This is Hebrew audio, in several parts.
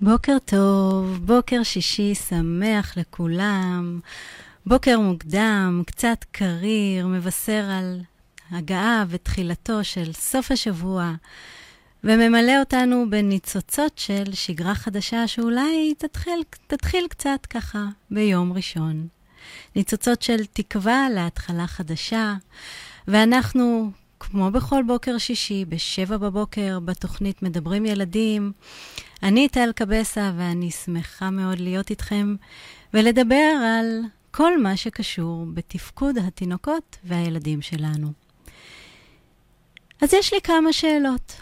בוקר טוב, בוקר שישי שמח לכולם. בוקר מוקדם, קצת קריר, מבשר על הגעה ותחילתו של סוף השבוע, וממלא אותנו בניצוצות של שגרה חדשה שאולי תתחיל, תתחיל קצת ככה ביום ראשון. ניצוצות של תקווה להתחלה חדשה, ואנחנו, כמו בכל בוקר שישי, בשבע בבוקר, בתוכנית מדברים ילדים, אני טל קבסה, ואני שמחה מאוד להיות איתכם ולדבר על כל מה שקשור בתפקוד התינוקות והילדים שלנו. אז יש לי כמה שאלות.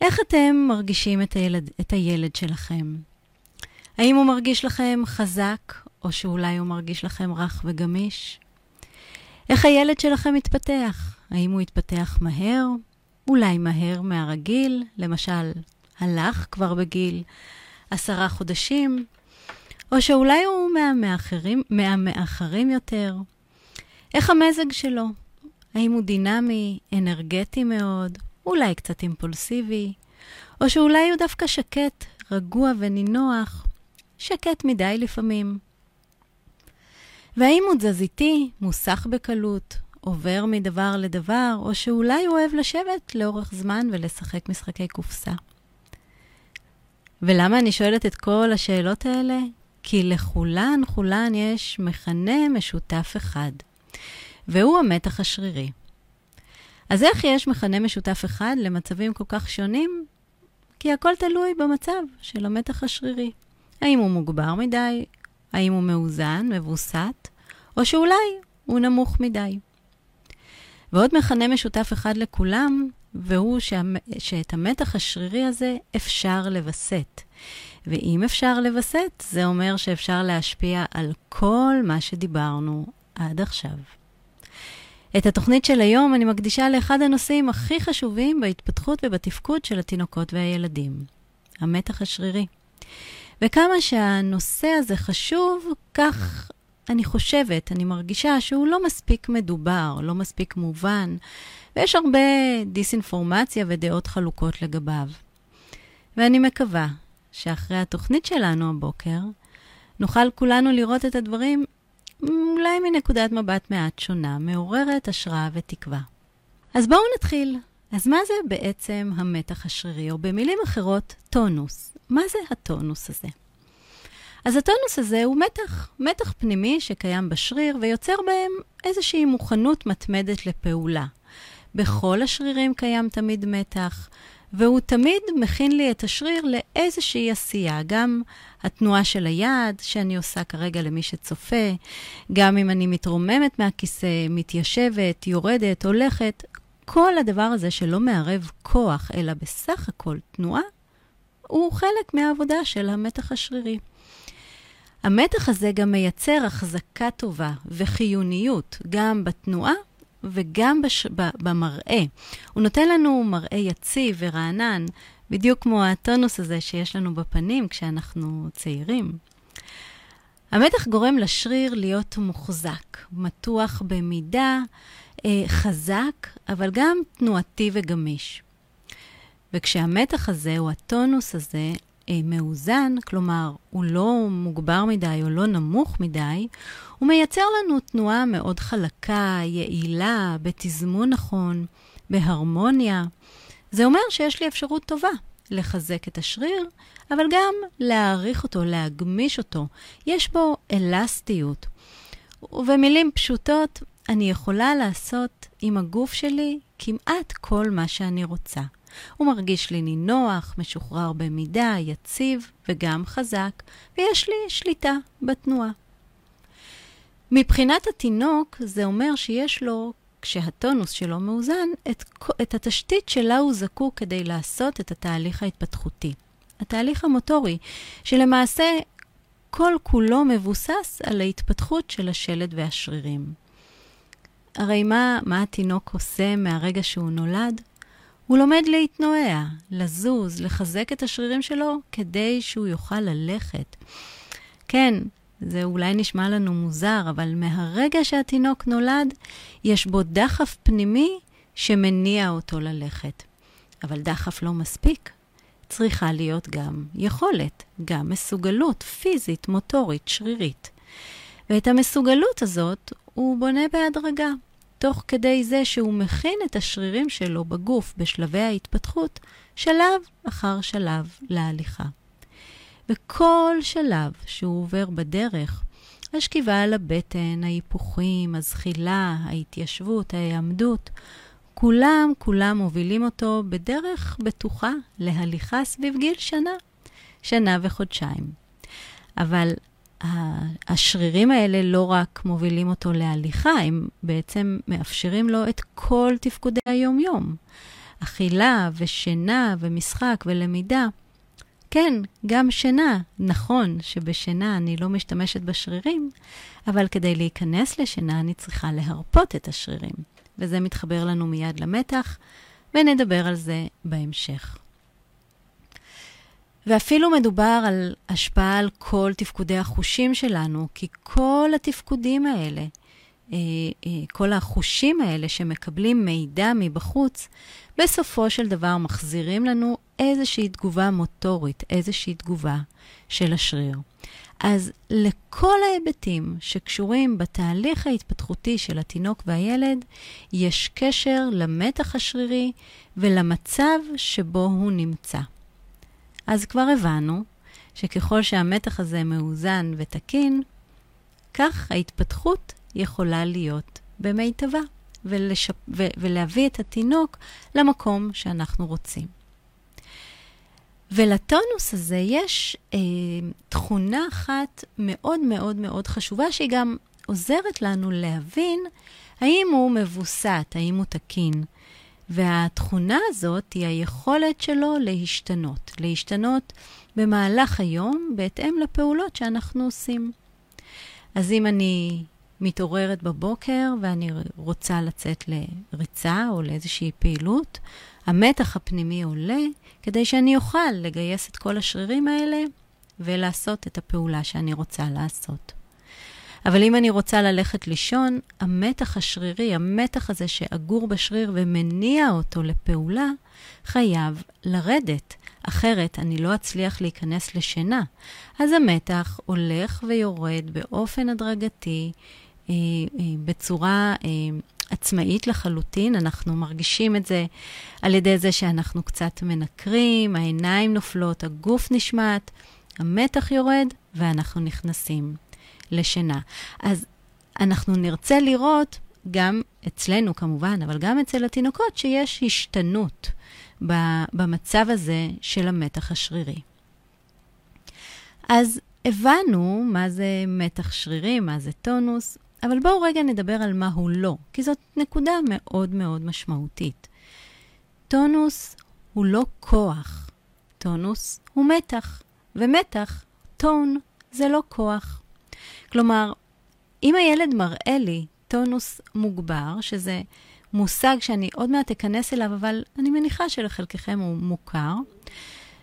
איך אתם מרגישים את הילד, את הילד שלכם? האם הוא מרגיש לכם חזק, או שאולי הוא מרגיש לכם רך וגמיש? איך הילד שלכם מתפתח? האם הוא יתפתח מהר? אולי מהר מהרגיל? למשל, הלך כבר בגיל עשרה חודשים, או שאולי הוא מהמאחרים, מהמאחרים יותר. איך המזג שלו? האם הוא דינמי, אנרגטי מאוד, אולי קצת אימפולסיבי, או שאולי הוא דווקא שקט, רגוע ונינוח, שקט מדי לפעמים. והאם הוא תזזיתי, מוסך בקלות, עובר מדבר לדבר, או שאולי הוא אוהב לשבת לאורך זמן ולשחק משחקי קופסה. ולמה אני שואלת את כל השאלות האלה? כי לכולן, כולן יש מכנה משותף אחד, והוא המתח השרירי. אז איך יש מכנה משותף אחד למצבים כל כך שונים? כי הכל תלוי במצב של המתח השרירי. האם הוא מוגבר מדי? האם הוא מאוזן, מבוסת? או שאולי הוא נמוך מדי. ועוד מכנה משותף אחד לכולם, והוא שאת המתח השרירי הזה אפשר לווסת. ואם אפשר לווסת, זה אומר שאפשר להשפיע על כל מה שדיברנו עד עכשיו. את התוכנית של היום אני מקדישה לאחד הנושאים הכי חשובים בהתפתחות ובתפקוד של התינוקות והילדים, המתח השרירי. וכמה שהנושא הזה חשוב, כך אני חושבת, אני מרגישה שהוא לא מספיק מדובר, לא מספיק מובן, ויש הרבה דיסאינפורמציה ודעות חלוקות לגביו. ואני מקווה שאחרי התוכנית שלנו הבוקר, נוכל כולנו לראות את הדברים אולי מנקודת מבט מעט שונה, מעוררת השראה ותקווה. אז בואו נתחיל. אז מה זה בעצם המתח השרירי, או במילים אחרות, טונוס? מה זה הטונוס הזה? אז הטונוס הזה הוא מתח, מתח פנימי שקיים בשריר ויוצר בהם איזושהי מוכנות מתמדת לפעולה. בכל השרירים קיים תמיד מתח, והוא תמיד מכין לי את השריר לאיזושהי עשייה, גם התנועה של היד שאני עושה כרגע למי שצופה, גם אם אני מתרוממת מהכיסא, מתיישבת, יורדת, הולכת, כל הדבר הזה שלא מערב כוח, אלא בסך הכל תנועה, הוא חלק מהעבודה של המתח השרירי. המתח הזה גם מייצר החזקה טובה וחיוניות גם בתנועה וגם בש... במראה. הוא נותן לנו מראה יציב ורענן, בדיוק כמו הטונוס הזה שיש לנו בפנים כשאנחנו צעירים. המתח גורם לשריר להיות מוחזק, מתוח במידה, אה, חזק, אבל גם תנועתי וגמיש. וכשהמתח הזה, או הטונוס הזה, מאוזן, כלומר, הוא לא מוגבר מדי או לא נמוך מדי, הוא מייצר לנו תנועה מאוד חלקה, יעילה, בתזמון נכון, בהרמוניה. זה אומר שיש לי אפשרות טובה לחזק את השריר, אבל גם להעריך אותו, להגמיש אותו. יש בו אלסטיות. ובמילים פשוטות, אני יכולה לעשות עם הגוף שלי כמעט כל מה שאני רוצה. הוא מרגיש לי נינוח, משוחרר במידה, יציב וגם חזק, ויש לי שליטה בתנועה. מבחינת התינוק, זה אומר שיש לו, כשהטונוס שלו מאוזן, את, את התשתית שלה הוא זקוק כדי לעשות את התהליך ההתפתחותי. התהליך המוטורי, שלמעשה כל כולו מבוסס על ההתפתחות של השלד והשרירים. הרי מה, מה התינוק עושה מהרגע שהוא נולד? הוא לומד להתנועע, לזוז, לחזק את השרירים שלו כדי שהוא יוכל ללכת. כן, זה אולי נשמע לנו מוזר, אבל מהרגע שהתינוק נולד, יש בו דחף פנימי שמניע אותו ללכת. אבל דחף לא מספיק. צריכה להיות גם יכולת, גם מסוגלות פיזית, מוטורית, שרירית. ואת המסוגלות הזאת הוא בונה בהדרגה, תוך כדי זה שהוא מכין את השרירים שלו בגוף בשלבי ההתפתחות, שלב אחר שלב להליכה. וכל שלב שהוא עובר בדרך, השכיבה על הבטן, ההיפוכים, הזחילה, ההתיישבות, ההיעמדות, כולם, כולם מובילים אותו בדרך בטוחה להליכה סביב גיל שנה, שנה וחודשיים. אבל השרירים האלה לא רק מובילים אותו להליכה, הם בעצם מאפשרים לו את כל תפקודי היום-יום. אכילה ושינה ומשחק ולמידה. כן, גם שינה. נכון שבשינה אני לא משתמשת בשרירים, אבל כדי להיכנס לשינה אני צריכה להרפות את השרירים. וזה מתחבר לנו מיד למתח, ונדבר על זה בהמשך. ואפילו מדובר על השפעה על כל תפקודי החושים שלנו, כי כל התפקודים האלה, אה, אה, כל החושים האלה שמקבלים מידע מבחוץ, בסופו של דבר מחזירים לנו איזושהי תגובה מוטורית, איזושהי תגובה של השריר. אז לכל ההיבטים שקשורים בתהליך ההתפתחותי של התינוק והילד, יש קשר למתח השרירי ולמצב שבו הוא נמצא. אז כבר הבנו שככל שהמתח הזה מאוזן ותקין, כך ההתפתחות יכולה להיות במיטבה, ולשפ... ו... ולהביא את התינוק למקום שאנחנו רוצים. ולטונוס הזה יש אה, תכונה אחת מאוד מאוד מאוד חשובה, שהיא גם עוזרת לנו להבין האם הוא מבוסת, האם הוא תקין. והתכונה הזאת היא היכולת שלו להשתנות, להשתנות במהלך היום בהתאם לפעולות שאנחנו עושים. אז אם אני מתעוררת בבוקר ואני רוצה לצאת לריצה או לאיזושהי פעילות, המתח הפנימי עולה כדי שאני אוכל לגייס את כל השרירים האלה ולעשות את הפעולה שאני רוצה לעשות. אבל אם אני רוצה ללכת לישון, המתח השרירי, המתח הזה שאגור בשריר ומניע אותו לפעולה, חייב לרדת. אחרת אני לא אצליח להיכנס לשינה. אז המתח הולך ויורד באופן הדרגתי, אה, אה, בצורה אה, עצמאית לחלוטין. אנחנו מרגישים את זה על ידי זה שאנחנו קצת מנקרים, העיניים נופלות, הגוף נשמט, המתח יורד ואנחנו נכנסים לשינה. אז אנחנו נרצה לראות, גם אצלנו כמובן, אבל גם אצל התינוקות, שיש השתנות במצב הזה של המתח השרירי. אז הבנו מה זה מתח שרירי, מה זה טונוס, אבל בואו רגע נדבר על מה הוא לא, כי זאת נקודה מאוד מאוד משמעותית. טונוס הוא לא כוח, טונוס הוא מתח, ומתח, טון, זה לא כוח. כלומר, אם הילד מראה לי טונוס מוגבר, שזה מושג שאני עוד מעט אכנס אליו, אבל אני מניחה שלחלקכם הוא מוכר,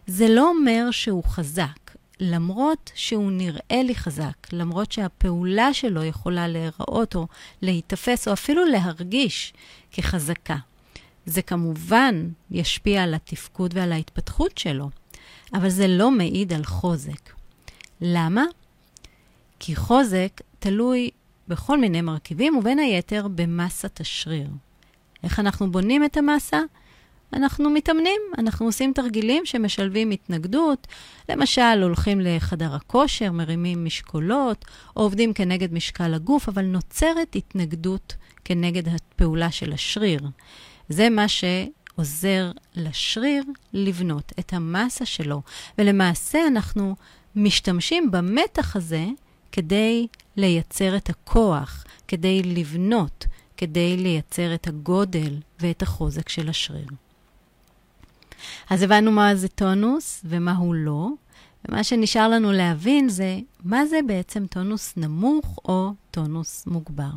זה לא אומר שהוא חזק. למרות שהוא נראה לי חזק, למרות שהפעולה שלו יכולה להיראות או להיתפס או אפילו להרגיש כחזקה. זה כמובן ישפיע על התפקוד ועל ההתפתחות שלו, אבל זה לא מעיד על חוזק. למה? כי חוזק תלוי בכל מיני מרכיבים, ובין היתר במסת השריר. איך אנחנו בונים את המסה? אנחנו מתאמנים, אנחנו עושים תרגילים שמשלבים התנגדות. למשל, הולכים לחדר הכושר, מרימים משקולות, או עובדים כנגד משקל הגוף, אבל נוצרת התנגדות כנגד הפעולה של השריר. זה מה שעוזר לשריר לבנות את המסה שלו. ולמעשה אנחנו משתמשים במתח הזה כדי לייצר את הכוח, כדי לבנות, כדי לייצר את הגודל ואת החוזק של השריר. אז הבנו מה זה טונוס ומה הוא לא, ומה שנשאר לנו להבין זה מה זה בעצם טונוס נמוך או טונוס מוגבר.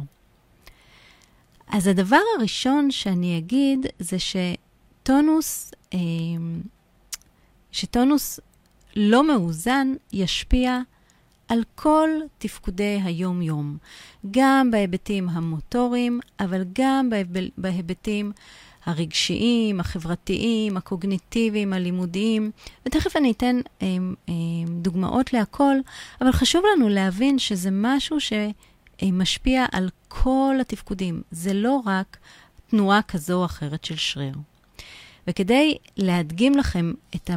אז הדבר הראשון שאני אגיד זה שטונוס, אה, שטונוס לא מאוזן ישפיע על כל תפקודי היום-יום, גם בהיבטים המוטוריים, אבל גם בהיבטים הרגשיים, החברתיים, הקוגניטיביים, הלימודיים, ותכף אני אתן הם, הם, דוגמאות להכל, אבל חשוב לנו להבין שזה משהו שמשפיע על כל התפקודים. זה לא רק תנועה כזו או אחרת של שריר. וכדי להדגים לכם את ה...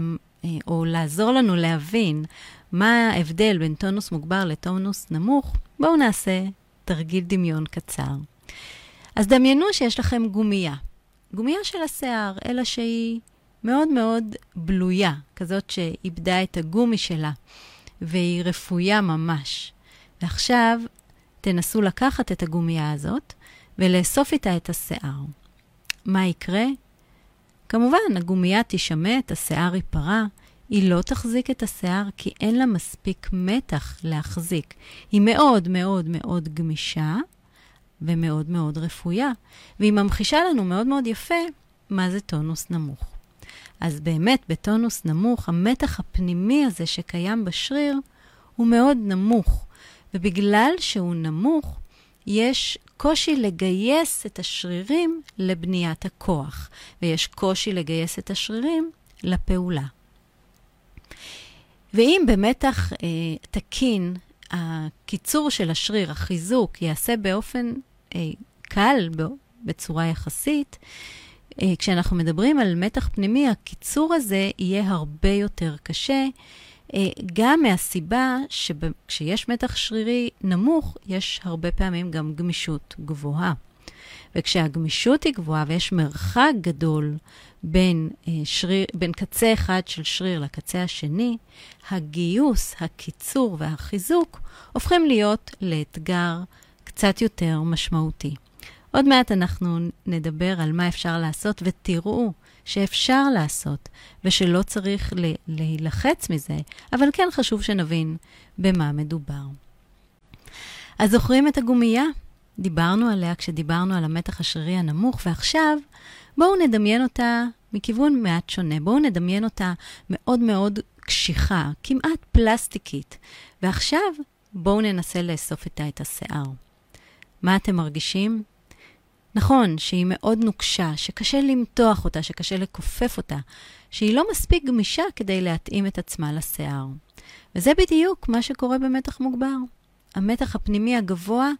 או לעזור לנו להבין מה ההבדל בין טונוס מוגבר לטונוס נמוך, בואו נעשה תרגיל דמיון קצר. אז דמיינו שיש לכם גומייה. גומייה של השיער, אלא שהיא מאוד מאוד בלויה, כזאת שאיבדה את הגומי שלה, והיא רפויה ממש. ועכשיו תנסו לקחת את הגומייה הזאת ולאסוף איתה את השיער. מה יקרה? כמובן, הגומייה תישמט, השיער ייפרע, היא לא תחזיק את השיער כי אין לה מספיק מתח להחזיק. היא מאוד מאוד מאוד גמישה ומאוד מאוד רפויה, והיא ממחישה לנו מאוד מאוד יפה מה זה טונוס נמוך. אז באמת, בטונוס נמוך, המתח הפנימי הזה שקיים בשריר הוא מאוד נמוך, ובגלל שהוא נמוך, יש קושי לגייס את השרירים לבניית הכוח, ויש קושי לגייס את השרירים לפעולה. ואם במתח אה, תקין הקיצור של השריר, החיזוק, ייעשה באופן אה, קל, בצורה יחסית, אה, כשאנחנו מדברים על מתח פנימי, הקיצור הזה יהיה הרבה יותר קשה, אה, גם מהסיבה שכשיש מתח שרירי נמוך, יש הרבה פעמים גם גמישות גבוהה. וכשהגמישות היא גבוהה ויש מרחק גדול בין, אה, שריר, בין קצה אחד של שריר לקצה השני, הגיוס, הקיצור והחיזוק הופכים להיות לאתגר קצת יותר משמעותי. עוד מעט אנחנו נדבר על מה אפשר לעשות, ותראו שאפשר לעשות, ושלא צריך להילחץ מזה, אבל כן חשוב שנבין במה מדובר. אז זוכרים את הגומייה? דיברנו עליה כשדיברנו על המתח השרירי הנמוך, ועכשיו בואו נדמיין אותה מכיוון מעט שונה. בואו נדמיין אותה מאוד מאוד קשיחה, כמעט פלסטיקית, ועכשיו בואו ננסה לאסוף איתה את השיער. מה אתם מרגישים? נכון שהיא מאוד נוקשה, שקשה למתוח אותה, שקשה לכופף אותה, שהיא לא מספיק גמישה כדי להתאים את עצמה לשיער. וזה בדיוק מה שקורה במתח מוגבר. המתח הפנימי הגבוה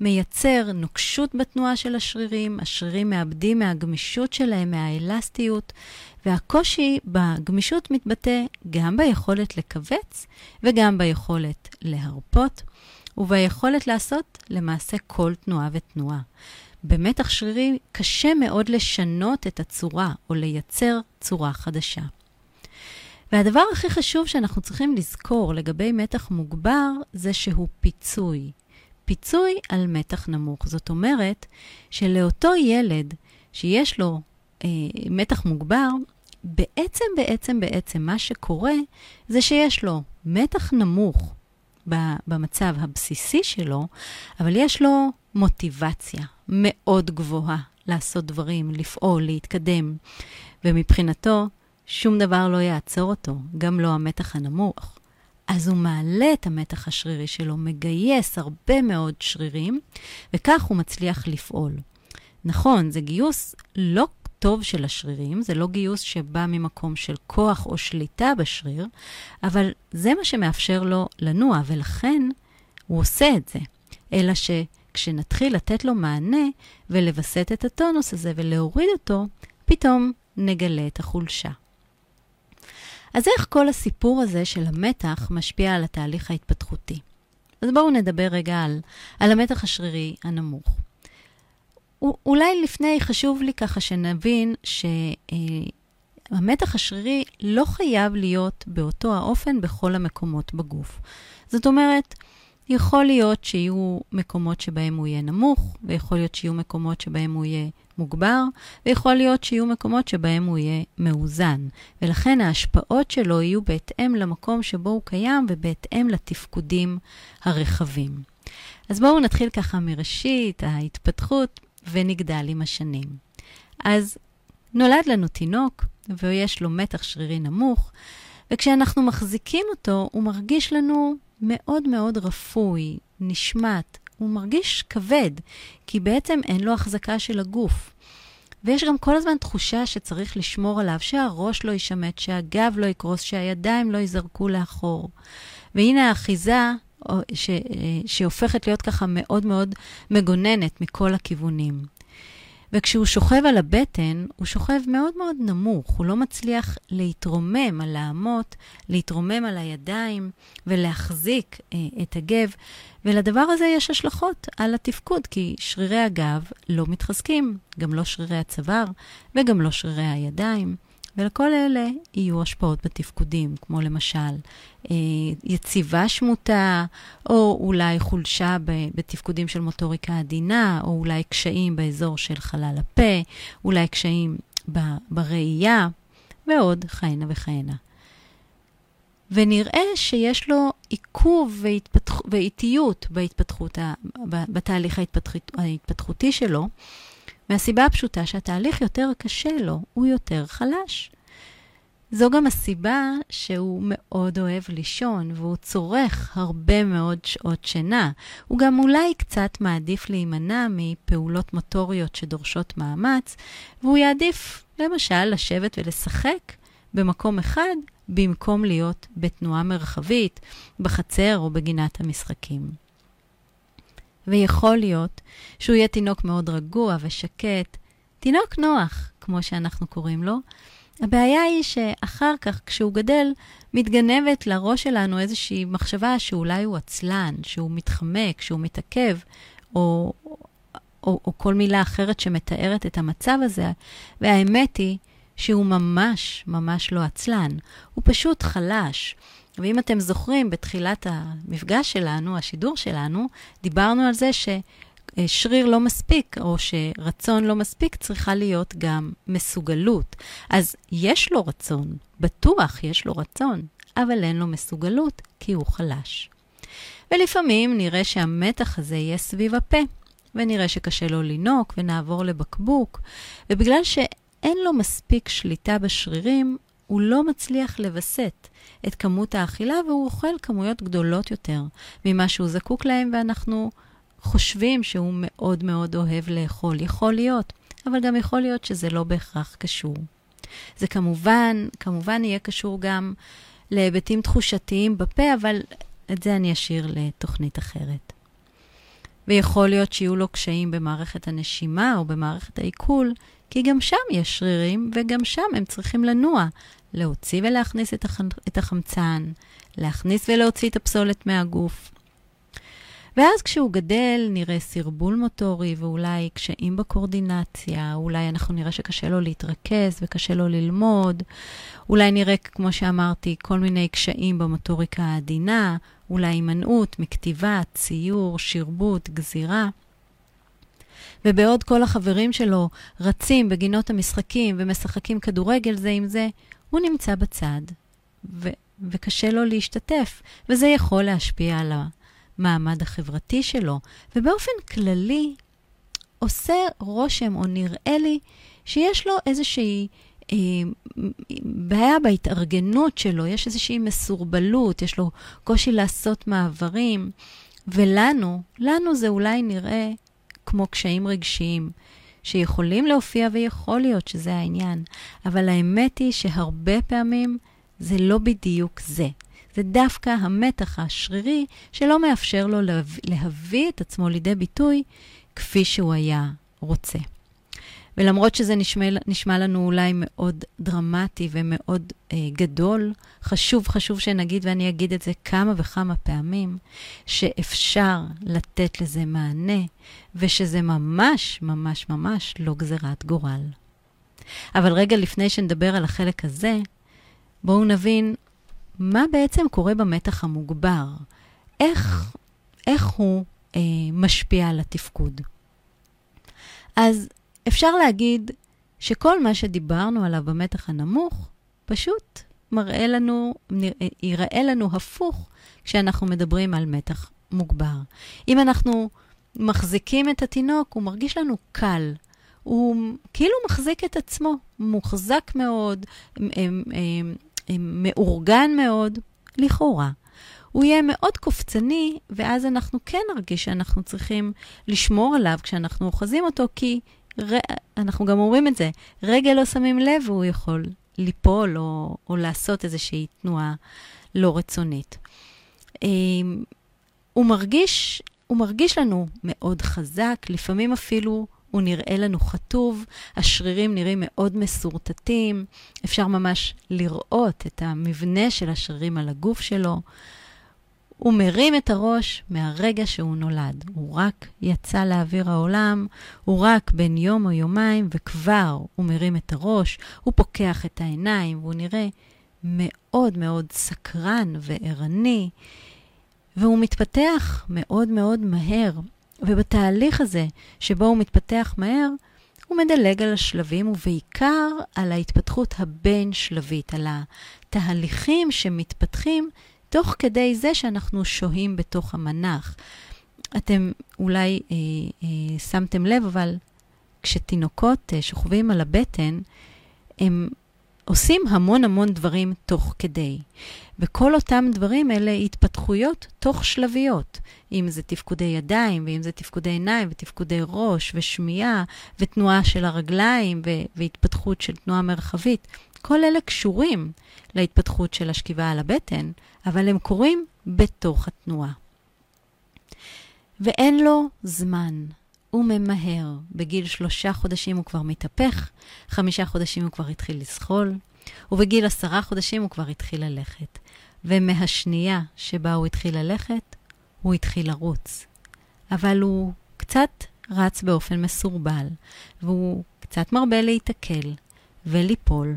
מייצר נוקשות בתנועה של השרירים, השרירים מאבדים מהגמישות שלהם, מהאלסטיות, והקושי בגמישות מתבטא גם ביכולת לכווץ וגם ביכולת להרפות, וביכולת לעשות למעשה כל תנועה ותנועה. במתח שרירי קשה מאוד לשנות את הצורה או לייצר צורה חדשה. והדבר הכי חשוב שאנחנו צריכים לזכור לגבי מתח מוגבר זה שהוא פיצוי. פיצוי על מתח נמוך. זאת אומרת שלאותו ילד שיש לו אה, מתח מוגבר, בעצם, בעצם, בעצם, מה שקורה זה שיש לו מתח נמוך במצב הבסיסי שלו, אבל יש לו מוטיבציה מאוד גבוהה לעשות דברים, לפעול, להתקדם, ומבחינתו שום דבר לא יעצור אותו, גם לא המתח הנמוך. אז הוא מעלה את המתח השרירי שלו, מגייס הרבה מאוד שרירים, וכך הוא מצליח לפעול. נכון, זה גיוס לא טוב של השרירים, זה לא גיוס שבא ממקום של כוח או שליטה בשריר, אבל זה מה שמאפשר לו לנוע, ולכן הוא עושה את זה. אלא שכשנתחיל לתת לו מענה ולווסת את הטונוס הזה ולהוריד אותו, פתאום נגלה את החולשה. אז איך כל הסיפור הזה של המתח משפיע על התהליך ההתפתחותי? אז בואו נדבר רגע על, על המתח השרירי הנמוך. אולי לפני חשוב לי ככה שנבין שהמתח השרירי לא חייב להיות באותו האופן בכל המקומות בגוף. זאת אומרת, יכול להיות שיהיו מקומות שבהם הוא יהיה נמוך, ויכול להיות שיהיו מקומות שבהם הוא יהיה מוגבר, ויכול להיות שיהיו מקומות שבהם הוא יהיה מאוזן. ולכן ההשפעות שלו יהיו בהתאם למקום שבו הוא קיים ובהתאם לתפקודים הרחבים. אז בואו נתחיל ככה מראשית ההתפתחות ונגדל עם השנים. אז נולד לנו תינוק ויש לו מתח שרירי נמוך, וכשאנחנו מחזיקים אותו, הוא מרגיש לנו מאוד מאוד רפוי, נשמט, הוא מרגיש כבד, כי בעצם אין לו החזקה של הגוף. ויש גם כל הזמן תחושה שצריך לשמור עליו, שהראש לא יישמט, שהגב לא יקרוס, שהידיים לא ייזרקו לאחור. והנה האחיזה ש, שהופכת להיות ככה מאוד מאוד מגוננת מכל הכיוונים. וכשהוא שוכב על הבטן, הוא שוכב מאוד מאוד נמוך, הוא לא מצליח להתרומם על האמות, להתרומם על הידיים ולהחזיק אה, את הגב, ולדבר הזה יש השלכות על התפקוד, כי שרירי הגב לא מתחזקים, גם לא שרירי הצוואר וגם לא שרירי הידיים. ולכל אלה יהיו השפעות בתפקודים, כמו למשל אה, יציבה שמוטה, או אולי חולשה בתפקודים של מוטוריקה עדינה, או אולי קשיים באזור של חלל הפה, אולי קשיים בראייה, ועוד כהנה וכהנה. ונראה שיש לו עיכוב והתפתח... ואיטיות בהתפתחות ה... בתהליך ההתפתחות... ההתפתחותי שלו, מהסיבה הפשוטה שהתהליך יותר קשה לו, הוא יותר חלש. זו גם הסיבה שהוא מאוד אוהב לישון, והוא צורך הרבה מאוד שעות שינה. הוא גם אולי קצת מעדיף להימנע מפעולות מוטוריות שדורשות מאמץ, והוא יעדיף, למשל, לשבת ולשחק במקום אחד, במקום להיות בתנועה מרחבית, בחצר או בגינת המשחקים. ויכול להיות שהוא יהיה תינוק מאוד רגוע ושקט, תינוק נוח, כמו שאנחנו קוראים לו. הבעיה היא שאחר כך, כשהוא גדל, מתגנבת לראש שלנו איזושהי מחשבה שאולי הוא עצלן, שהוא מתחמק, שהוא מתעכב, או, או, או כל מילה אחרת שמתארת את המצב הזה. והאמת היא שהוא ממש ממש לא עצלן, הוא פשוט חלש. ואם אתם זוכרים, בתחילת המפגש שלנו, השידור שלנו, דיברנו על זה ששריר לא מספיק, או שרצון לא מספיק, צריכה להיות גם מסוגלות. אז יש לו רצון, בטוח יש לו רצון, אבל אין לו מסוגלות, כי הוא חלש. ולפעמים נראה שהמתח הזה יהיה סביב הפה, ונראה שקשה לו לינוק, ונעבור לבקבוק, ובגלל שאין לו מספיק שליטה בשרירים, הוא לא מצליח לווסת את כמות האכילה והוא אוכל כמויות גדולות יותר ממה שהוא זקוק להם, ואנחנו חושבים שהוא מאוד מאוד אוהב לאכול. יכול להיות, אבל גם יכול להיות שזה לא בהכרח קשור. זה כמובן, כמובן יהיה קשור גם להיבטים תחושתיים בפה, אבל את זה אני אשאיר לתוכנית אחרת. ויכול להיות שיהיו לו קשיים במערכת הנשימה או במערכת העיכול, כי גם שם יש שרירים וגם שם הם צריכים לנוע, להוציא ולהכניס את, הח... את החמצן, להכניס ולהוציא את הפסולת מהגוף. ואז כשהוא גדל, נראה סרבול מוטורי ואולי קשיים בקורדינציה, אולי אנחנו נראה שקשה לו להתרכז וקשה לו ללמוד, אולי נראה, כמו שאמרתי, כל מיני קשיים במוטוריקה העדינה, אולי הימנעות מכתיבה, ציור, שרבוט, גזירה. ובעוד כל החברים שלו רצים בגינות המשחקים ומשחקים כדורגל זה עם זה, הוא נמצא בצד, ו- וקשה לו להשתתף, וזה יכול להשפיע על המעמד החברתי שלו. ובאופן כללי, עושה רושם, או נראה לי, שיש לו איזושהי אה, בעיה בהתארגנות שלו, יש איזושהי מסורבלות, יש לו קושי לעשות מעברים, ולנו, לנו זה אולי נראה כמו קשיים רגשיים. שיכולים להופיע ויכול להיות שזה העניין, אבל האמת היא שהרבה פעמים זה לא בדיוק זה. זה דווקא המתח השרירי שלא מאפשר לו להביא את עצמו לידי ביטוי כפי שהוא היה רוצה. ולמרות שזה נשמע, נשמע לנו אולי מאוד דרמטי ומאוד אה, גדול, חשוב, חשוב שנגיד, ואני אגיד את זה כמה וכמה פעמים, שאפשר לתת לזה מענה, ושזה ממש, ממש, ממש לא גזירת גורל. אבל רגע לפני שנדבר על החלק הזה, בואו נבין מה בעצם קורה במתח המוגבר. איך, איך הוא אה, משפיע על התפקוד. אז אפשר להגיד שכל מה שדיברנו עליו במתח הנמוך, פשוט מראה לנו, ייראה לנו הפוך כשאנחנו מדברים על מתח מוגבר. אם אנחנו מחזיקים את התינוק, הוא מרגיש לנו קל. הוא כאילו מחזיק את עצמו, מוחזק מאוד, מאורגן מאוד, לכאורה. הוא יהיה מאוד קופצני, ואז אנחנו כן נרגיש שאנחנו צריכים לשמור עליו כשאנחנו אוחזים אותו, כי ר... אנחנו גם אומרים את זה, רגע לא שמים לב והוא יכול ליפול או, או לעשות איזושהי תנועה לא רצונית. אמ, הוא מרגיש, הוא מרגיש לנו מאוד חזק, לפעמים אפילו הוא נראה לנו חטוב, השרירים נראים מאוד מסורטטים, אפשר ממש לראות את המבנה של השרירים על הגוף שלו. הוא מרים את הראש מהרגע שהוא נולד. הוא רק יצא לאוויר העולם, הוא רק בן יום או יומיים, וכבר הוא מרים את הראש, הוא פוקח את העיניים, והוא נראה מאוד מאוד סקרן וערני, והוא מתפתח מאוד מאוד מהר. ובתהליך הזה, שבו הוא מתפתח מהר, הוא מדלג על השלבים, ובעיקר על ההתפתחות הבין-שלבית, על התהליכים שמתפתחים תוך כדי זה שאנחנו שוהים בתוך המנח. אתם אולי אה, אה, שמתם לב, אבל כשתינוקות אה, שוכבים על הבטן, הם עושים המון המון דברים תוך כדי. וכל אותם דברים אלה התפתחויות תוך שלביות. אם זה תפקודי ידיים, ואם זה תפקודי עיניים, ותפקודי ראש, ושמיעה, ותנועה של הרגליים, והתפתחות של תנועה מרחבית. כל אלה קשורים להתפתחות של השכיבה על הבטן, אבל הם קורים בתוך התנועה. ואין לו זמן. הוא ממהר. בגיל שלושה חודשים הוא כבר מתהפך, חמישה חודשים הוא כבר התחיל לזחול, ובגיל עשרה חודשים הוא כבר התחיל ללכת. ומהשנייה שבה הוא התחיל ללכת, הוא התחיל לרוץ. אבל הוא קצת רץ באופן מסורבל, והוא קצת מרבה להיתקל וליפול,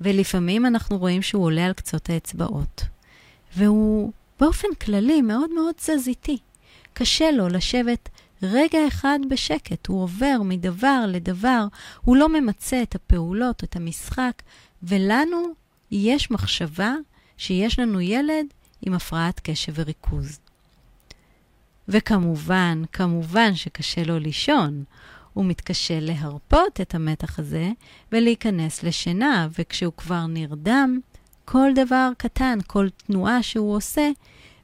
ולפעמים אנחנו רואים שהוא עולה על קצות האצבעות. והוא באופן כללי מאוד מאוד תזזיתי. קשה לו לשבת רגע אחד בשקט, הוא עובר מדבר לדבר, הוא לא ממצה את הפעולות, את המשחק, ולנו יש מחשבה שיש לנו ילד עם הפרעת קשב וריכוז. וכמובן, כמובן שקשה לו לישון. הוא מתקשה להרפות את המתח הזה ולהיכנס לשינה, וכשהוא כבר נרדם, כל דבר קטן, כל תנועה שהוא עושה,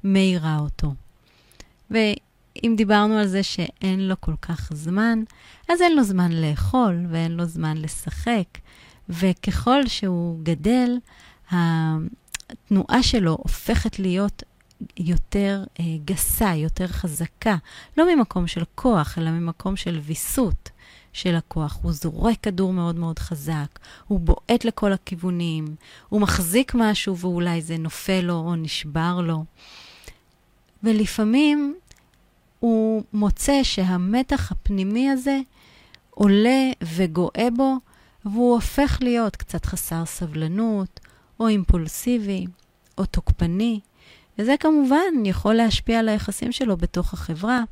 מאירה אותו. ואם דיברנו על זה שאין לו כל כך זמן, אז אין לו זמן לאכול ואין לו זמן לשחק, וככל שהוא גדל, התנועה שלו הופכת להיות יותר אה, גסה, יותר חזקה, לא ממקום של כוח, אלא ממקום של ויסות של הכוח. הוא זורק כדור מאוד מאוד חזק, הוא בועט לכל הכיוונים, הוא מחזיק משהו ואולי זה נופל לו או נשבר לו. ולפעמים הוא מוצא שהמתח הפנימי הזה עולה וגואה בו, והוא הופך להיות קצת חסר סבלנות, או אימפולסיבי, או תוקפני, וזה כמובן יכול להשפיע על היחסים שלו בתוך החברה,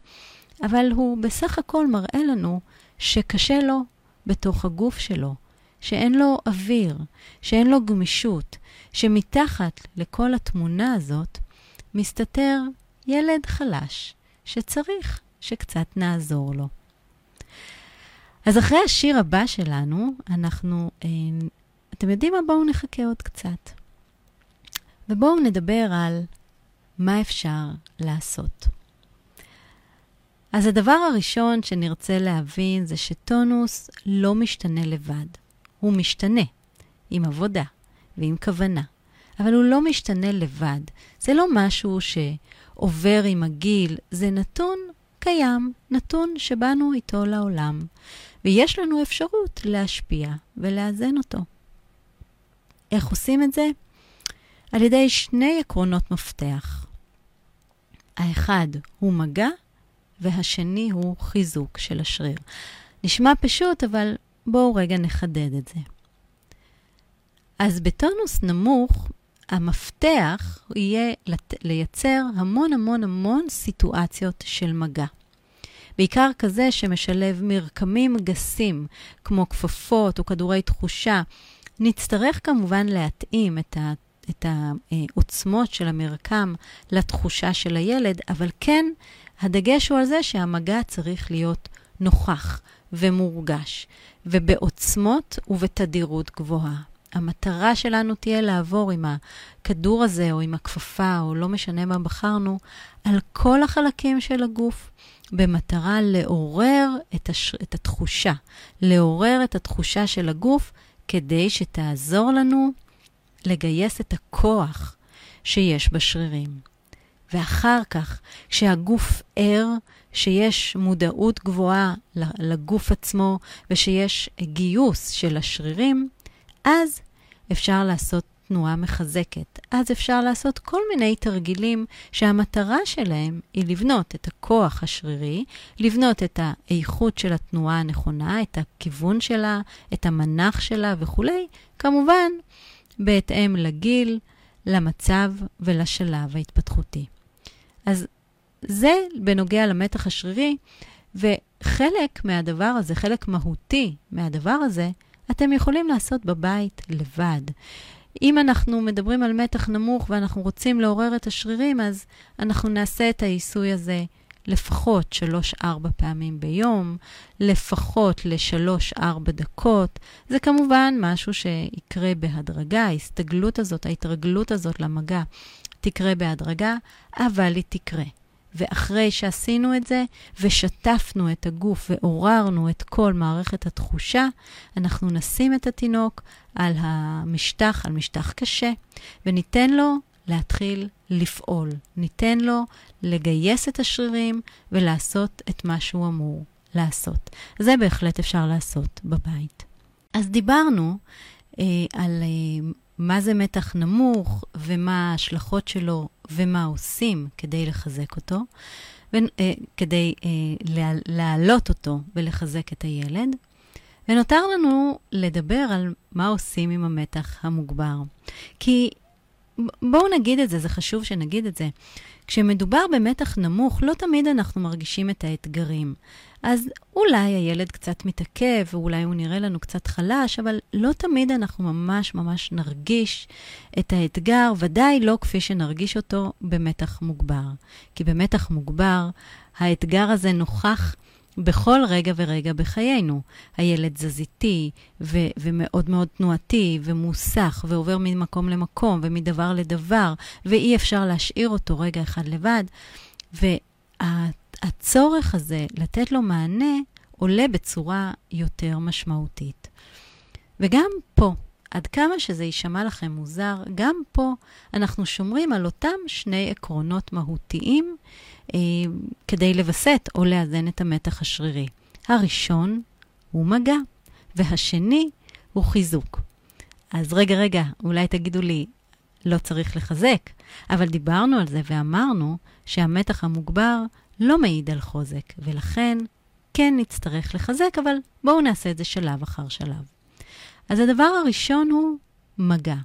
אבל הוא בסך הכל מראה לנו שקשה לו בתוך הגוף שלו, שאין לו אוויר, שאין לו גמישות, שמתחת לכל התמונה הזאת מסתתר ילד חלש שצריך שקצת נעזור לו. אז אחרי השיר הבא שלנו, אנחנו, אה, אתם יודעים מה? בואו נחכה עוד קצת. ובואו נדבר על מה אפשר לעשות. אז הדבר הראשון שנרצה להבין זה שטונוס לא משתנה לבד. הוא משתנה עם עבודה ועם כוונה, אבל הוא לא משתנה לבד. זה לא משהו שעובר עם הגיל, זה נתון קיים, נתון שבאנו איתו לעולם, ויש לנו אפשרות להשפיע ולאזן אותו. איך עושים את זה? על ידי שני עקרונות מפתח. האחד הוא מגע, והשני הוא חיזוק של השריר. נשמע פשוט, אבל בואו רגע נחדד את זה. אז בטונוס נמוך, המפתח יהיה לייצר המון המון המון סיטואציות של מגע. בעיקר כזה שמשלב מרקמים גסים, כמו כפפות או כדורי תחושה. נצטרך כמובן להתאים את ה... את העוצמות של המרקם לתחושה של הילד, אבל כן, הדגש הוא על זה שהמגע צריך להיות נוכח ומורגש, ובעוצמות ובתדירות גבוהה. המטרה שלנו תהיה לעבור עם הכדור הזה, או עם הכפפה, או לא משנה מה בחרנו, על כל החלקים של הגוף, במטרה לעורר את, הש... את התחושה, לעורר את התחושה של הגוף כדי שתעזור לנו לגייס את הכוח שיש בשרירים. ואחר כך, כשהגוף ער, שיש מודעות גבוהה לגוף עצמו ושיש גיוס של השרירים, אז אפשר לעשות תנועה מחזקת. אז אפשר לעשות כל מיני תרגילים שהמטרה שלהם היא לבנות את הכוח השרירי, לבנות את האיכות של התנועה הנכונה, את הכיוון שלה, את המנח שלה וכולי, כמובן בהתאם לגיל, למצב ולשלב ההתפתחותי. אז זה בנוגע למתח השרירי, וחלק מהדבר הזה, חלק מהותי מהדבר הזה, אתם יכולים לעשות בבית לבד. אם אנחנו מדברים על מתח נמוך ואנחנו רוצים לעורר את השרירים, אז אנחנו נעשה את העיסוי הזה לפחות 3-4 פעמים ביום, לפחות ל-3-4 דקות. זה כמובן משהו שיקרה בהדרגה, ההסתגלות הזאת, ההתרגלות הזאת למגע תקרה בהדרגה, אבל היא תקרה. ואחרי שעשינו את זה ושטפנו את הגוף ועוררנו את כל מערכת התחושה, אנחנו נשים את התינוק על המשטח, על משטח קשה, וניתן לו להתחיל לפעול. ניתן לו לגייס את השרירים ולעשות את מה שהוא אמור לעשות. זה בהחלט אפשר לעשות בבית. אז דיברנו אה, על אה, מה זה מתח נמוך ומה ההשלכות שלו ומה עושים כדי לחזק אותו, ו, אה, כדי אה, להעלות אותו ולחזק את הילד. ונותר לנו לדבר על מה עושים עם המתח המוגבר. כי בואו נגיד את זה, זה חשוב שנגיד את זה. כשמדובר במתח נמוך, לא תמיד אנחנו מרגישים את האתגרים. אז אולי הילד קצת מתעכב, ואולי הוא נראה לנו קצת חלש, אבל לא תמיד אנחנו ממש ממש נרגיש את האתגר, ודאי לא כפי שנרגיש אותו במתח מוגבר. כי במתח מוגבר, האתגר הזה נוכח בכל רגע ורגע בחיינו. הילד זז איטי ו- ומאוד מאוד תנועתי ומוסך ועובר ממקום למקום ומדבר לדבר, ואי אפשר להשאיר אותו רגע אחד לבד. והצורך הזה לתת לו מענה עולה בצורה יותר משמעותית. וגם פה, עד כמה שזה יישמע לכם מוזר, גם פה אנחנו שומרים על אותם שני עקרונות מהותיים אה, כדי לווסת או לאזן את המתח השרירי. הראשון הוא מגע, והשני הוא חיזוק. אז רגע, רגע, אולי תגידו לי, לא צריך לחזק, אבל דיברנו על זה ואמרנו שהמתח המוגבר לא מעיד על חוזק, ולכן כן נצטרך לחזק, אבל בואו נעשה את זה שלב אחר שלב. אז הדבר הראשון הוא מגע.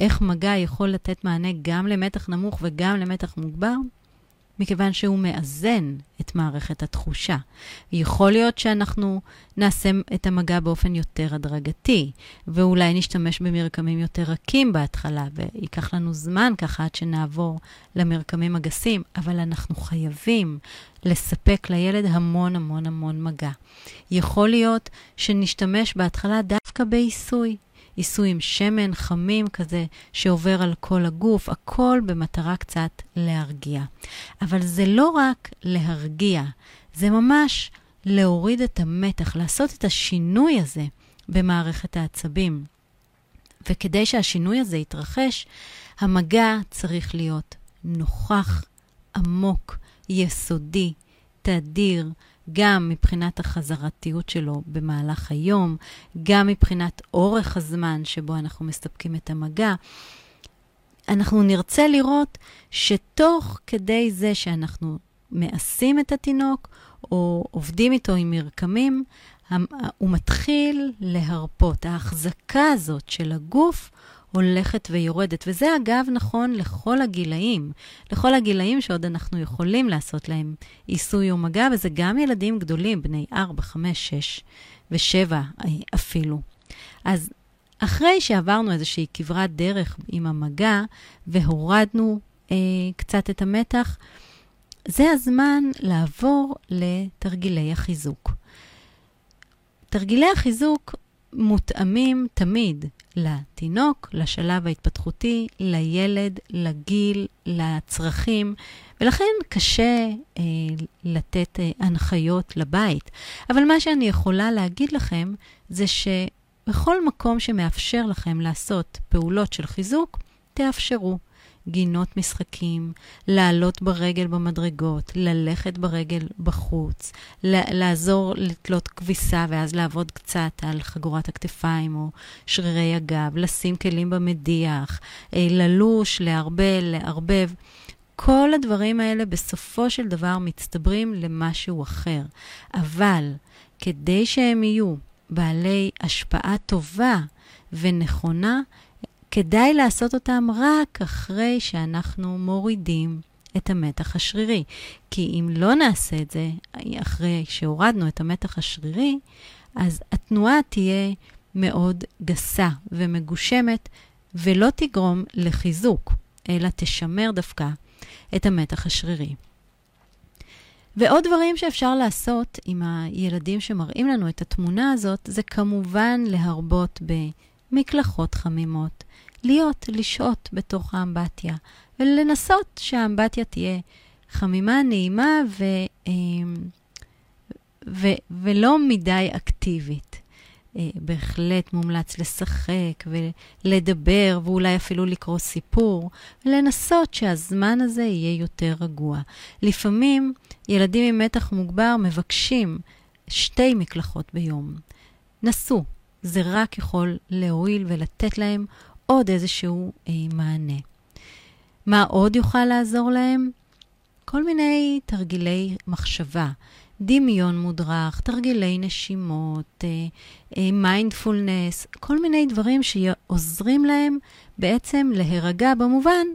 איך מגע יכול לתת מענה גם למתח נמוך וגם למתח מוגבר? מכיוון שהוא מאזן את מערכת התחושה. יכול להיות שאנחנו נעשה את המגע באופן יותר הדרגתי, ואולי נשתמש במרקמים יותר רכים בהתחלה, וייקח לנו זמן ככה עד שנעבור למרקמים הגסים, אבל אנחנו חייבים לספק לילד המון המון המון מגע. יכול להיות שנשתמש בהתחלה דווקא בעיסוי. עיסוי עם שמן חמים כזה שעובר על כל הגוף, הכל במטרה קצת להרגיע. אבל זה לא רק להרגיע, זה ממש להוריד את המתח, לעשות את השינוי הזה במערכת העצבים. וכדי שהשינוי הזה יתרחש, המגע צריך להיות נוכח, עמוק, יסודי, תדיר, גם מבחינת החזרתיות שלו במהלך היום, גם מבחינת אורך הזמן שבו אנחנו מספקים את המגע. אנחנו נרצה לראות שתוך כדי זה שאנחנו מעשים את התינוק, או עובדים איתו עם מרקמים, הוא מתחיל להרפות. ההחזקה הזאת של הגוף הולכת ויורדת. וזה אגב נכון לכל הגילאים, לכל הגילאים שעוד אנחנו יכולים לעשות להם עיסוי או מגע, וזה גם ילדים גדולים, בני 4, 5, 6 ו-7 אפילו. אז אחרי שעברנו איזושהי כברת דרך עם המגע והורדנו אה, קצת את המתח, זה הזמן לעבור לתרגילי החיזוק. תרגילי החיזוק מותאמים תמיד לתינוק, לשלב ההתפתחותי, לילד, לגיל, לצרכים, ולכן קשה אה, לתת אה, הנחיות לבית. אבל מה שאני יכולה להגיד לכם זה שבכל מקום שמאפשר לכם לעשות פעולות של חיזוק, תאפשרו. גינות משחקים, לעלות ברגל במדרגות, ללכת ברגל בחוץ, לעזור לתלות כביסה ואז לעבוד קצת על חגורת הכתפיים או שרירי הגב, לשים כלים במדיח, אה, ללוש, לערבל, לערבב. כל הדברים האלה בסופו של דבר מצטברים למשהו אחר. אבל כדי שהם יהיו בעלי השפעה טובה ונכונה, כדאי לעשות אותם רק אחרי שאנחנו מורידים את המתח השרירי. כי אם לא נעשה את זה אחרי שהורדנו את המתח השרירי, אז התנועה תהיה מאוד גסה ומגושמת, ולא תגרום לחיזוק, אלא תשמר דווקא את המתח השרירי. ועוד דברים שאפשר לעשות עם הילדים שמראים לנו את התמונה הזאת, זה כמובן להרבות במקלחות חמימות, להיות, לשהות בתוך האמבטיה, ולנסות שהאמבטיה תהיה חמימה, נעימה ו, אמ, ו, ולא מדי אקטיבית. אה, בהחלט מומלץ לשחק ולדבר, ואולי אפילו לקרוא סיפור, ולנסות שהזמן הזה יהיה יותר רגוע. לפעמים ילדים עם מתח מוגבר מבקשים שתי מקלחות ביום. נסו, זה רק יכול להועיל ולתת להם עוד איזשהו אה, מענה. מה עוד יוכל לעזור להם? כל מיני תרגילי מחשבה, דמיון מודרך, תרגילי נשימות, מיינדפולנס, אה, אה, כל מיני דברים שעוזרים להם בעצם להירגע במובן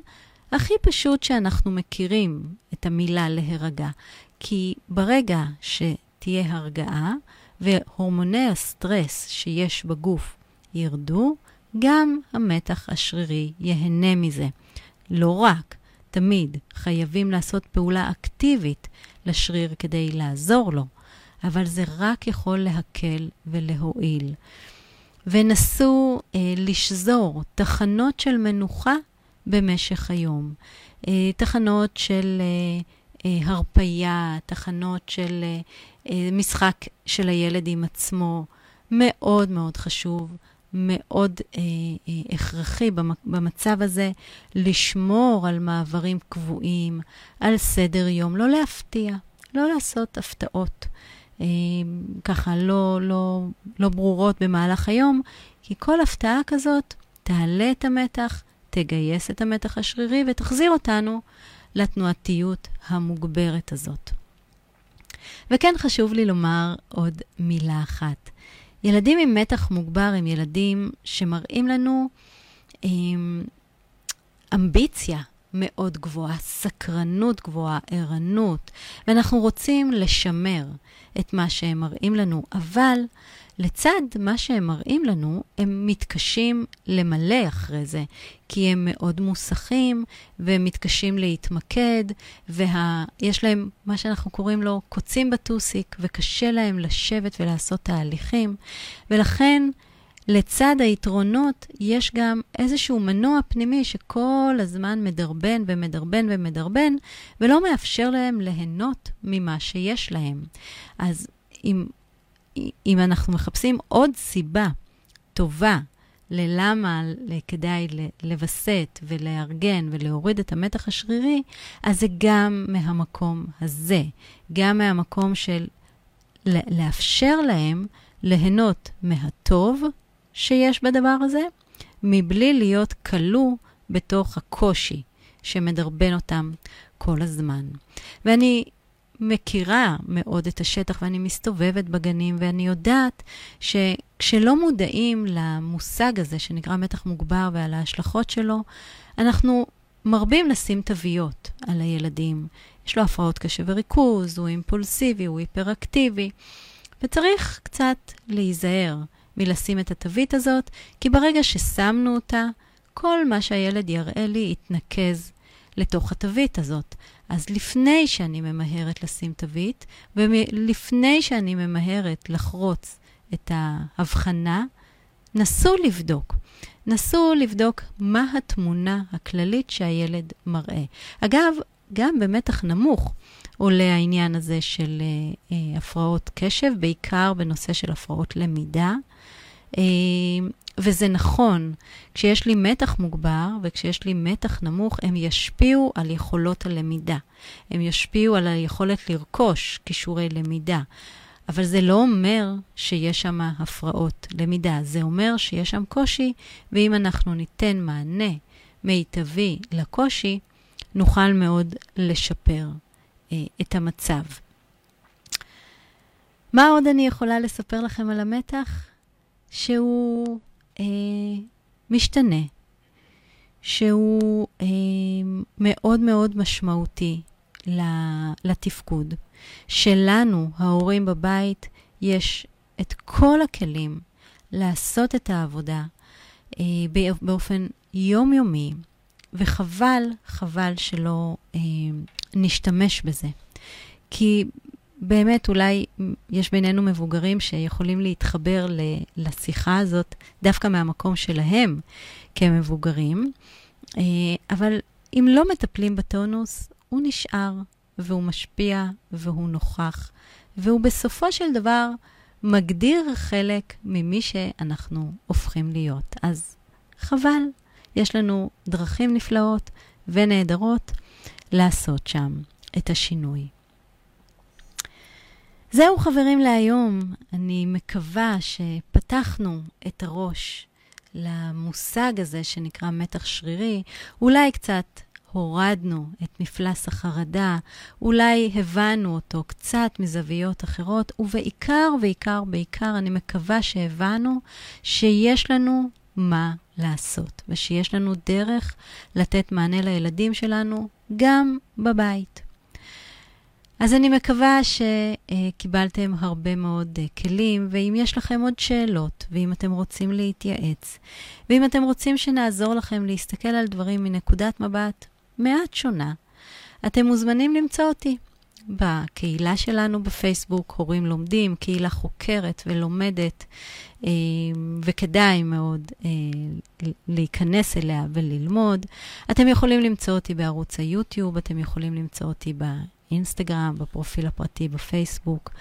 הכי פשוט שאנחנו מכירים את המילה להירגע. כי ברגע שתהיה הרגעה והורמוני הסטרס שיש בגוף ירדו, גם המתח השרירי ייהנה מזה. לא רק, תמיד חייבים לעשות פעולה אקטיבית לשריר כדי לעזור לו, אבל זה רק יכול להקל ולהועיל. ונסו אה, לשזור תחנות של מנוחה במשך היום. אה, תחנות של אה, אה, הרפייה, תחנות של אה, אה, משחק של הילד עם עצמו, מאוד מאוד חשוב. מאוד אה, אה, הכרחי במצב הזה לשמור על מעברים קבועים, על סדר יום, לא להפתיע, לא לעשות הפתעות אה, ככה לא, לא, לא ברורות במהלך היום, כי כל הפתעה כזאת תעלה את המתח, תגייס את המתח השרירי ותחזיר אותנו לתנועתיות המוגברת הזאת. וכן חשוב לי לומר עוד מילה אחת. ילדים עם מתח מוגבר הם ילדים שמראים לנו עם, אמביציה מאוד גבוהה, סקרנות גבוהה, ערנות, ואנחנו רוצים לשמר את מה שהם מראים לנו, אבל לצד מה שהם מראים לנו, הם מתקשים למלא אחרי זה, כי הם מאוד מוסכים, והם מתקשים להתמקד, ויש להם מה שאנחנו קוראים לו קוצים בטוסיק, וקשה להם לשבת ולעשות תהליכים, ולכן לצד היתרונות, יש גם איזשהו מנוע פנימי שכל הזמן מדרבן ומדרבן ומדרבן, ולא מאפשר להם ליהנות ממה שיש להם. אז אם אם אנחנו מחפשים עוד סיבה טובה ללמה כדאי לווסת ולארגן ולהוריד את המתח השרירי, אז זה גם מהמקום הזה, גם מהמקום של לאפשר להם ליהנות מהטוב שיש בדבר הזה, מבלי להיות כלוא בתוך הקושי שמדרבן אותם כל הזמן. ואני מכירה מאוד את השטח ואני מסתובבת בגנים ואני יודעת שכשלא מודעים למושג הזה שנקרא מתח מוגבר ועל ההשלכות שלו, אנחנו מרבים לשים תוויות על הילדים. יש לו הפרעות קשב וריכוז, הוא אימפולסיבי, הוא היפראקטיבי, וצריך קצת להיזהר מלשים את התווית הזאת, כי ברגע ששמנו אותה, כל מה שהילד יראה לי יתנקז לתוך התווית הזאת. אז לפני שאני ממהרת לשים תווית, ולפני שאני ממהרת לחרוץ את ההבחנה, נסו לבדוק. נסו לבדוק מה התמונה הכללית שהילד מראה. אגב, גם במתח נמוך עולה העניין הזה של אה, אה, הפרעות קשב, בעיקר בנושא של הפרעות למידה. אה, וזה נכון, כשיש לי מתח מוגבר וכשיש לי מתח נמוך, הם ישפיעו על יכולות הלמידה. הם ישפיעו על היכולת לרכוש כישורי למידה. אבל זה לא אומר שיש שם הפרעות למידה, זה אומר שיש שם קושי, ואם אנחנו ניתן מענה מיטבי לקושי, נוכל מאוד לשפר אה, את המצב. מה עוד אני יכולה לספר לכם על המתח? שהוא אה, משתנה, שהוא אה, מאוד מאוד משמעותי לתפקוד. שלנו, ההורים בבית, יש את כל הכלים לעשות את העבודה אה, באופן יומיומי, וחבל, חבל שלא אה, נשתמש בזה. כי באמת, אולי יש בינינו מבוגרים שיכולים להתחבר לשיחה הזאת דווקא מהמקום שלהם כמבוגרים, אה, אבל אם לא מטפלים בטונוס, הוא נשאר, והוא משפיע, והוא נוכח, והוא בסופו של דבר מגדיר חלק ממי שאנחנו הופכים להיות. אז חבל, יש לנו דרכים נפלאות ונהדרות לעשות שם את השינוי. זהו חברים להיום. אני מקווה שפתחנו את הראש למושג הזה שנקרא מתח שרירי. אולי קצת הורדנו את מפלס החרדה, אולי הבנו אותו קצת מזוויות אחרות, ובעיקר, בעיקר, בעיקר, אני מקווה שהבנו שיש לנו מה לעשות, ושיש לנו דרך לתת מענה לילדים שלנו גם בבית. אז אני מקווה שקיבלתם הרבה מאוד אה, כלים, ואם יש לכם עוד שאלות, ואם אתם רוצים להתייעץ, ואם אתם רוצים שנעזור לכם להסתכל על דברים מנקודת מבט מעט שונה, אתם מוזמנים למצוא אותי בקהילה שלנו בפייסבוק, הורים לומדים, קהילה חוקרת ולומדת, אה, וכדאי מאוד אה, להיכנס אליה וללמוד. אתם יכולים למצוא אותי בערוץ היוטיוב, אתם יכולים למצוא אותי באינסטגרם, בפרופיל הפרטי בפייסבוק,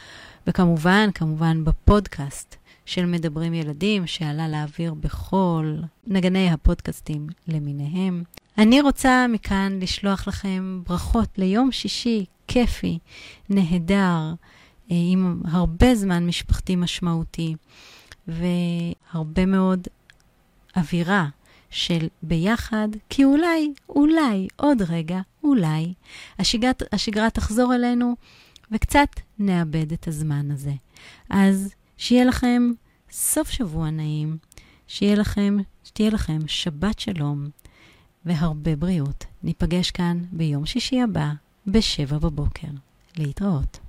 וכמובן, כמובן בפודקאסט של מדברים ילדים, שעלה לאוויר בכל נגני הפודקאסטים למיניהם. אני רוצה מכאן לשלוח לכם ברכות ליום שישי כיפי, נהדר, אה, עם הרבה זמן משפחתי משמעותי, והרבה מאוד אווירה של ביחד, כי אולי, אולי, עוד רגע, אולי, השגרת, השגרה תחזור אלינו וקצת נאבד את הזמן הזה. אז שיהיה לכם סוף שבוע נעים, שיהיה לכם, שתהיה לכם שבת שלום והרבה בריאות. ניפגש כאן ביום שישי הבא בשבע בבוקר. להתראות.